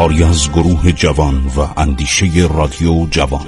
کاری از گروه جوان و اندیشه رادیو جوان.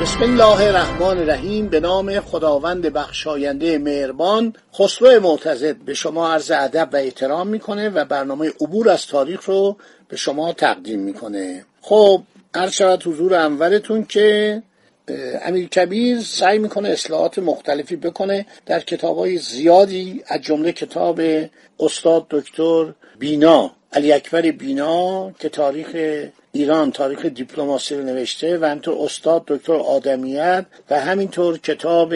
بسم الله الرحمن الرحیم. به نام خداوند بخشاینده مهربان خسرو معتزد به شما عرض ادب و احترام می‌کنه و برنامه عبور از تاریخ رو به شما تقدیم می‌کنه. خب عرض شود حضور انورتون که امیر کبیر سعی می‌کنه اصلاحات مختلفی بکنه. در کتاب های زیادی از جمله کتاب استاد دکتر بینا علی اکبر بینا که تاریخ ایران تاریخ دیپلماسی رو نوشته و همینطور استاد دکتر آدمیت و همینطور کتاب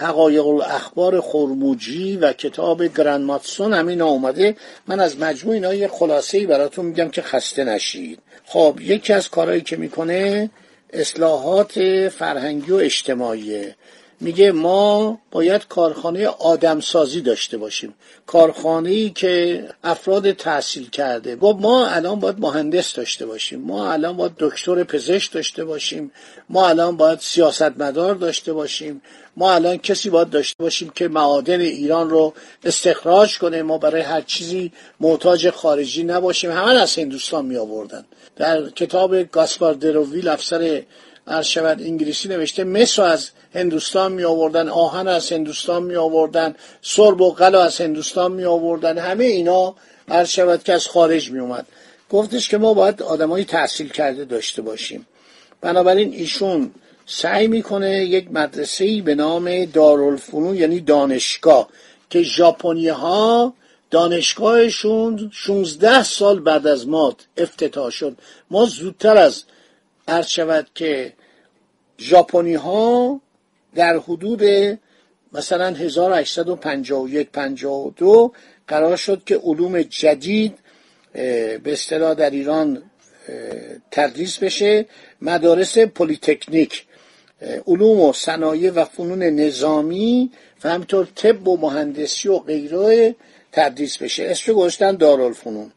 حقایق الاخبار خورموجی و کتاب گرانماتسون همین اومده. من از مجموع اینا یه خلاصه ای براتون میگم که خسته نشید. خب یکی از کارهایی که می‌کنه اصلاحات فرهنگی و اجتماعیه. میگه ما باید کارخانه آدمسازی داشته باشیم. کارخانه ای که افراد تحصیل کرده. و ما الان باید مهندس داشته باشیم. ما الان باید دکتر پزشک داشته باشیم. ما الان باید سیاستمدار داشته باشیم. ما الان کسی باید داشته باشیم که معادن ایران رو استخراج کنه. ما برای هر چیزی محتاج خارجی نباشیم. همه از هندوستان می آوردن در کتاب گاسپار دروویل افسر عرض شود انگلیسی نوشته مصر از هندوستان می آوردن آهن از هندوستان می آوردن سرب و قل از هندوستان می آوردن همه اینا عرض شود که از خارج می اومد گفتش که ما باید آدمایی تحصیل کرده داشته باشیم. بنابراین ایشون سعی می‌کنه یک مدرسه ای به نام دارالفنون یعنی دانشگاه که ژاپنی ها دانشگاهشون 16 سال بعد از ما افتتاح شد. ما زودتر از عرض شود که ژاپنی ها در حدود مثلا 1851 52 قرار شد که علوم جدید به اصطلاح در ایران تدریس بشه. مدارس پلیتکنیک علوم و صنایع و فنون نظامی و همینطور طب و مهندسی و غیره تدریس بشه. اسم گذاشتن دارالفنون.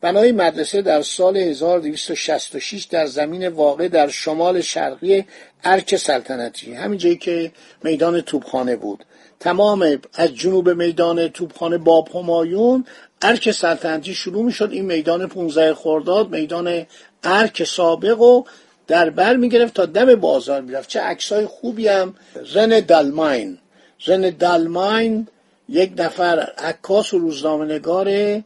بنای مدرسه در سال 1266 در زمین واقع در شمال شرقی ارک سلطنتی همین جایی که میدان توبخانه بود. تمام از جنوب میدان توبخانه باب همایون ارک سلطنتی شروع می شد این میدان 15 خرداد میدان ارک سابق و در بر می گرفت تا دم بازار می رفت چه عکسای خوبی هم. رن دالماین رن دالماین یک نفر عکاس و روزنامه نگاره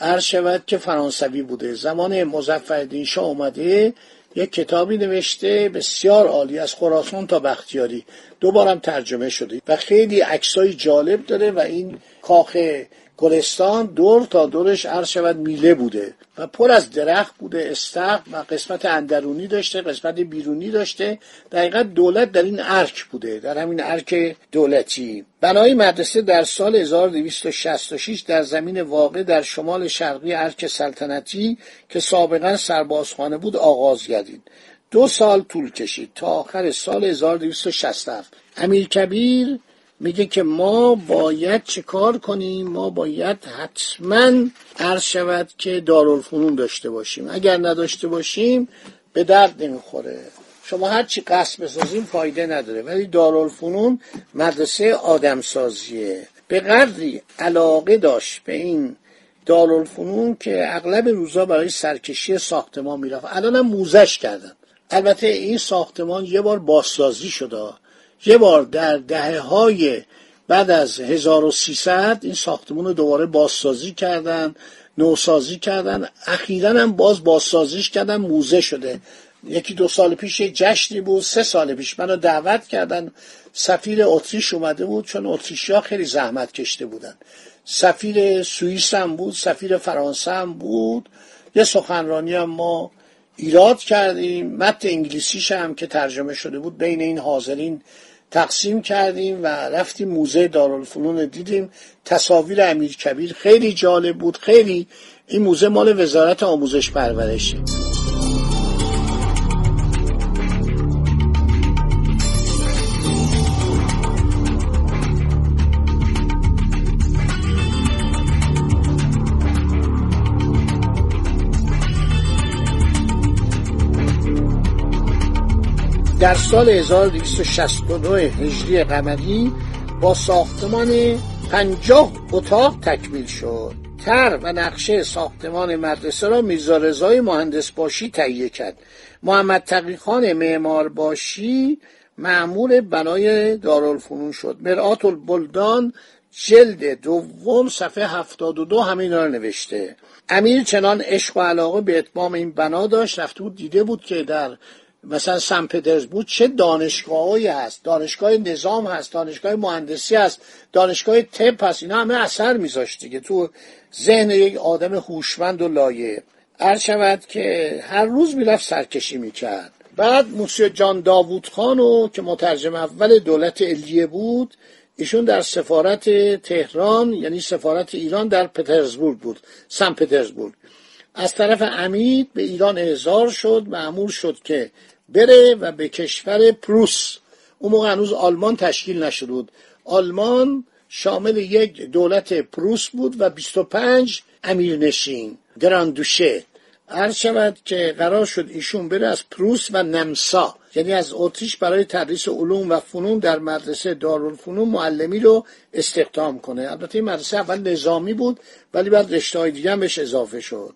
عرض شود که فرانسوی بوده. زمان مزفردین شاه اومده یک کتابی نوشته بسیار عالی از خراسان تا بختیاری. دوبارم ترجمه شده. و خیلی عکسای جالب داره و این کاخ گلستان دور تا دورش عرض شود میله بوده و پر از درخت بوده استخر و قسمت اندرونی داشته قسمت بیرونی داشته. دقیقا دولت در این ارک بوده در همین ارک دولتی. بنای مدرسه در سال 1266 در زمین واقع در شمال شرقی ارک سلطنتی که سابقا سربازخانه بود آغاز گردید. دو سال طول کشید تا آخر سال 1267 امیر کبیر میگه که ما باید چه کار کنیم؟ ما باید حتما عرض شود که دارالفنون داشته باشیم. اگر نداشته باشیم به درد نمی‌خوره. شما هر چی قصد بسازیم فایده نداره. ولی دارالفنون مدرسه آدمسازیه. به قدری علاقه داشت به این دارالفنون که اغلب روزا برای سرکشی ساختمان می‌رفت. الان هم موزش کردن. البته این ساختمان یه بار بازسازی شده یه بار در دهه های بعد از 1300 این ساختمون رو دوباره بازسازی کردن نوسازی کردن. اخیرا هم باز بازسازیش کردن موزه شده. یکی دو سال پیش یه جشنی بود سه سال پیش منو دعوت کردن. سفیر اتریش اومده بود چون اتریشیا خیلی زحمت کشته بودن. سفیر سوئیس هم بود سفیر فرانسه هم بود. یه سخنرانی هم ما ایراد کردیم. متن انگلیسیش هم که ترجمه شده بود بین این حاضرین تقسیم کردیم و رفتیم موزه دارالفنون رو دیدیم. تصاویر امیر کبیر خیلی جالب بود. خیلی این موزه مال وزارت آموزش پرورشه. در سال 1269 هجری قمری با ساختمان پنجاه اتاق تکمیل شد. تر و نقشه ساختمان مدرسه را میرزا رضای مهندس باشی تهیه کرد. محمد تقیخان معمار باشی معمول بنای دارالفنون شد. مرآت البلدان جلد دوم صفحه هفتاد و دو همین را نوشته. امیر چنان عشق و علاقه به اتمام این بنا داشت. رفته بود دیده بود که در مثلا سن پترزبورگ چه دانشگاهایی هست؟ دانشگاه نظام هست دانشگاه مهندسی هست دانشگاه طب هست اینا همه اثر میذاشت دیگه. تو ذهن یک آدم هوشمند و لایه. هر شود که هر روز می‌رفت سرکشی می‌کرد. بعد موسی جان داوود خانو که مترجم اول دولت الیه بود ایشون در سفارت تهران یعنی سفارت ایران در پترزبورگ بود سن پترزبورگ. از طرف امید به ایران اعزار شد معمول شد که بره و به کشور پروس. اون موقع هنوز آلمان تشکیل نشده بود. آلمان شامل یک دولت پروس بود و 25 امیرنشین گراندوشه عرض شود که قرار شد ایشون بره از پروس و نمسا. یعنی از اتریش برای تدریس علوم و فنون در مدرسه دارالفنون معلمی رو استخدام کنه. البته این مدرسه اول نظامی بود ولی بعد رشته دیگه هم بهش اضافه شد.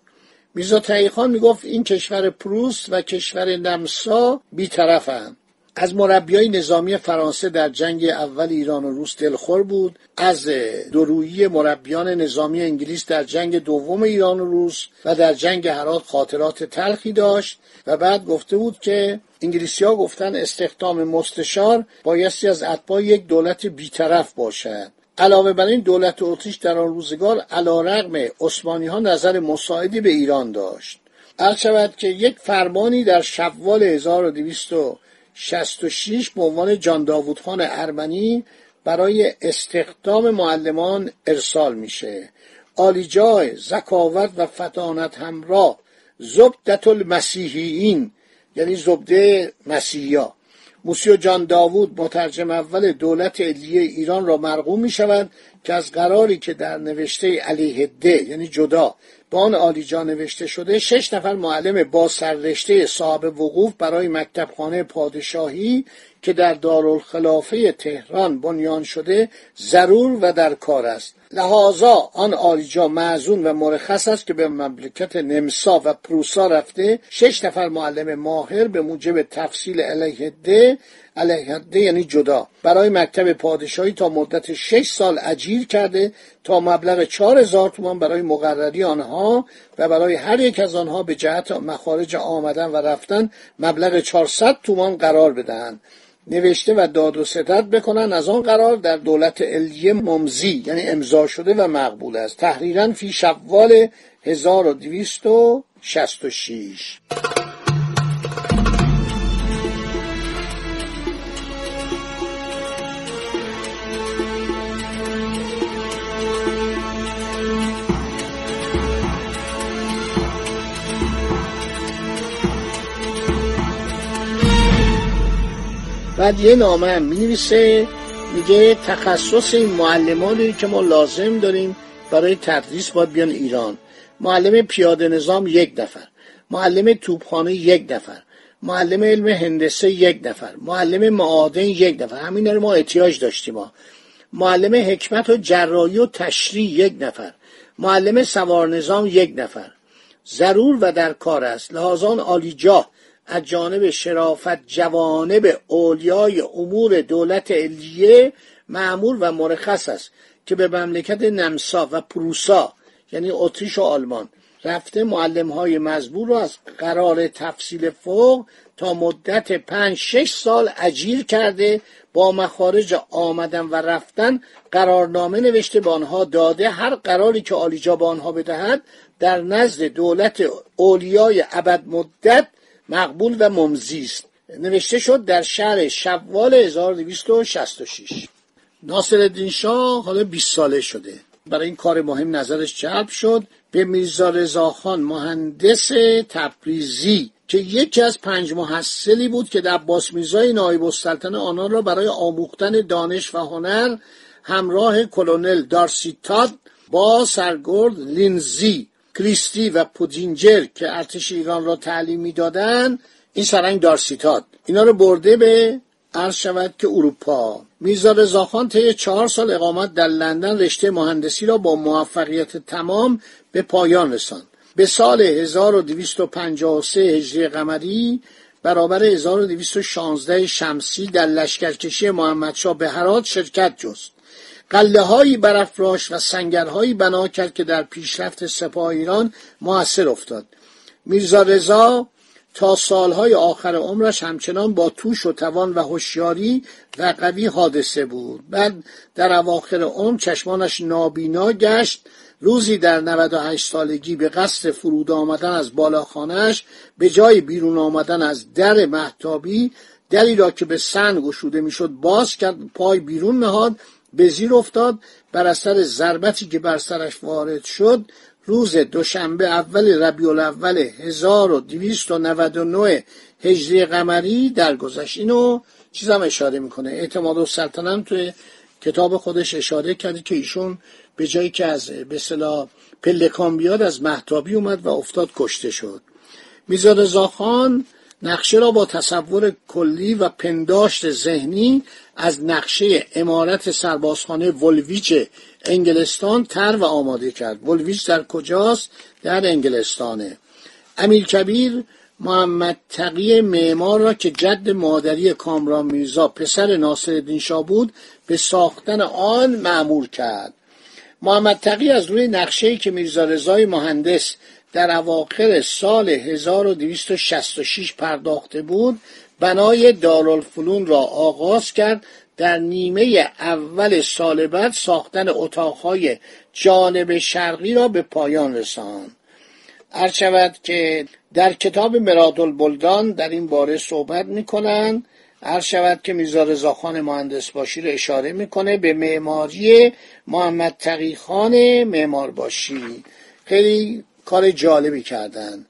میرزا تقیخان می‌گفت این کشور پروس و کشور نمسا بیطرفند از مربیای نظامی فرانسه در جنگ اول ایران و روس دلخور بود. از درویی مربیان نظامی انگلیس در جنگ دوم ایران و روس و در جنگ هرات خاطرات تلخی داشت و بعد گفته بود که انگلیسی ها گفتن استخدام مستشار بایستی از اتباع یک دولت بیطرف باشد. علاوه بر این دولت اتریش در آن روزگار علا رقم عثمانی ها نظر مساعدی به ایران داشت. عرض شود که یک فرمانی در شوال 1266 به عنوان جان داوود خان ارمنی برای استخدام معلمان ارسال میشه. آلیجای زکاوت و فتانت همراه زبدت المسیحیین یعنی زبده مسیحیا موسیو جان داوود مترجم اول دولت علیه ایران را مرقوم می شود که از قراری که در نوشته علیه ده یعنی جدا به آن آلیجا نوشته شده شش نفر معلم با سررشته صاحب وقوف برای مکتبخانه پادشاهی که در دارالخلافه تهران بنیان شده ضرور و در کار است. لحاظا آن آلیجا معزون و مرخص است که به مملکت نمسا و پروسا رفته شش نفر معلم ماهر به موجب تفصیل علیه ده علیه ده یعنی جدا. برای مکتب پادشاهی تا مدت شش سال اجیر کرده تا مبلغ چهار هزار تومان برای مقرری آنها و برای هر یک از آنها به جهت مخارج آمدن و رفتن مبلغ 400 تومان قرار بدهند. نوشته و داد و ستد بکنن از آن قرار در دولت الیه ممزی یعنی امضا شده و مقبول است. تحریرا فی شوال 1266 بعد یه نامه هم می میگه تخصص این معلمانی که ما لازم داریم برای تدریس باید بیان ایران. معلم پیاده نظام یک نفر. معلم توپخانه یک نفر. معلم علم هندسه یک نفر. معلم معادن یک نفر. همین رو ما احتیاج داشتیم ما معلم حکمت و جراحی و تشریح یک نفر. معلم سوار نظام یک نفر. ضرور و در کار است. لحاظان آلیجاه از جانب شرافت جوانب اولیای امور دولت علیه معمول و مرخص است که به مملکت نمسا و پروسا یعنی اتریش و آلمان رفته معلم های مزبور را از قرار تفصیل فوق تا مدت پنج شش سال اجیر کرده با مخارج آمدن و رفتن قرارنامه نوشته به آنها داده هر قراری که آلیجا به آنها بدهد در نزد دولت اولیای ابد مدت مقبول و ممزی است نوشته شد در شهر شوال 1266 ناصر الدین شاه حالا 20 ساله شده. برای این کار مهم نظرش جلب شد به میرزا رضاخان مهندس تبریزی که یکی از پنج محصلی بود که در عباس میرزای نایب السلطنه آنان را برای آموختن دانش و هنر همراه کلونل دارسیتاد با سرگرد لینزی کریستی و پودینجر که ارتش ایران را تعلیم می‌دادند این سرنگ دارسیتاد اینا رو برده به عرض شود که اروپا. میرزا رضاخان طی چهار سال اقامت در لندن رشته مهندسی را با موفقیت تمام به پایان رساند. به سال 1253 هجری قمری برابر 1216 شمسی در لشکرکشی محمدشاه به هرات شرکت جست. قله هایی برافراشت و سنگرهایی بنا کرد که در پیشرفت سپاه ایران موثر افتاد. میرزا رضا تا سالهای آخر عمرش همچنان با توش و توان و هوشیاری و قوی حادثه بود. بعد در اواخر عمر چشمانش نابینا گشت. روزی در 98 سالگی به قصد فرود آمدن از بالاخانهش به جای بیرون آمدن از در محتابی دری را که به سن گشوده می‌شد باز کرد پای بیرون نهاد. به زیر افتاد بر اثر ضربتی که بر سرش وارد شد روز دوشنبه اول ربیع الاول 1299 هجری قمری درگذشت. اینو چیزم اشاره می‌کنه. اعتماد و سلطنم توی کتاب خودش اشاره کرده که ایشون به جایی که از به اصطلاح پلکان بیاد از محتابی اومد و افتاد کشته شد. میرزا رضاخان نقشه را با تصور کلی و پنداشت ذهنی از نقشه امارت سربازخانه ولویچ انگلستان تر و آماده کرد. ولویچ در کجاست؟ در انگلستانه. امیر کبیر محمد تقی معمار را که جد مادری کامران میرزا پسر ناصرالدین شاه بود به ساختن آن معمور کرد. محمد تقی از روی نقشه‌ای که میرزا رضای مهندس در اواخر سال 1266 پرداخته بود بنای دارالفنون را آغاز کرد در نیمه اول سال بعد ساختن اتاقهای جانب شرقی را به پایان رساند. شود که در کتاب مراد البلدان در این باره صحبت می‌کنند. هر شود که میرزا رضاخان مهندس باشی رو اشاره می‌کنه به معماری محمد تقی خان معمار باشی. خیلی کار جالبی کردند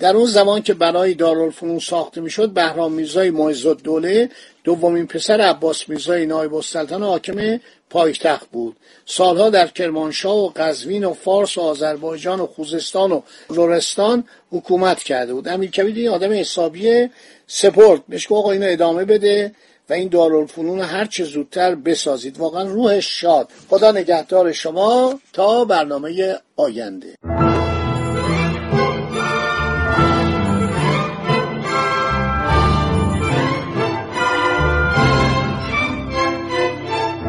در اون زمان که بنای دارالفنون ساخته می‌شد بهرام میرزای معز دوله دومین پسر عباس میرزای نایب السلطنه حاکم پایتخت بود. سالها در کرمانشاه و قزوین و فارس و آذربایجان و خوزستان و لرستان حکومت کرده بود. امیرکبیر این آدم حسابی سپورت بهش آقا اینو ادامه بده و این دارالفنون هر چه زودتر بسازید. واقعا روحش شاد. خدا نگهدار شما تا برنامه آینده.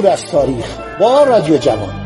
عبور از تاریخ. با رادیو جوان.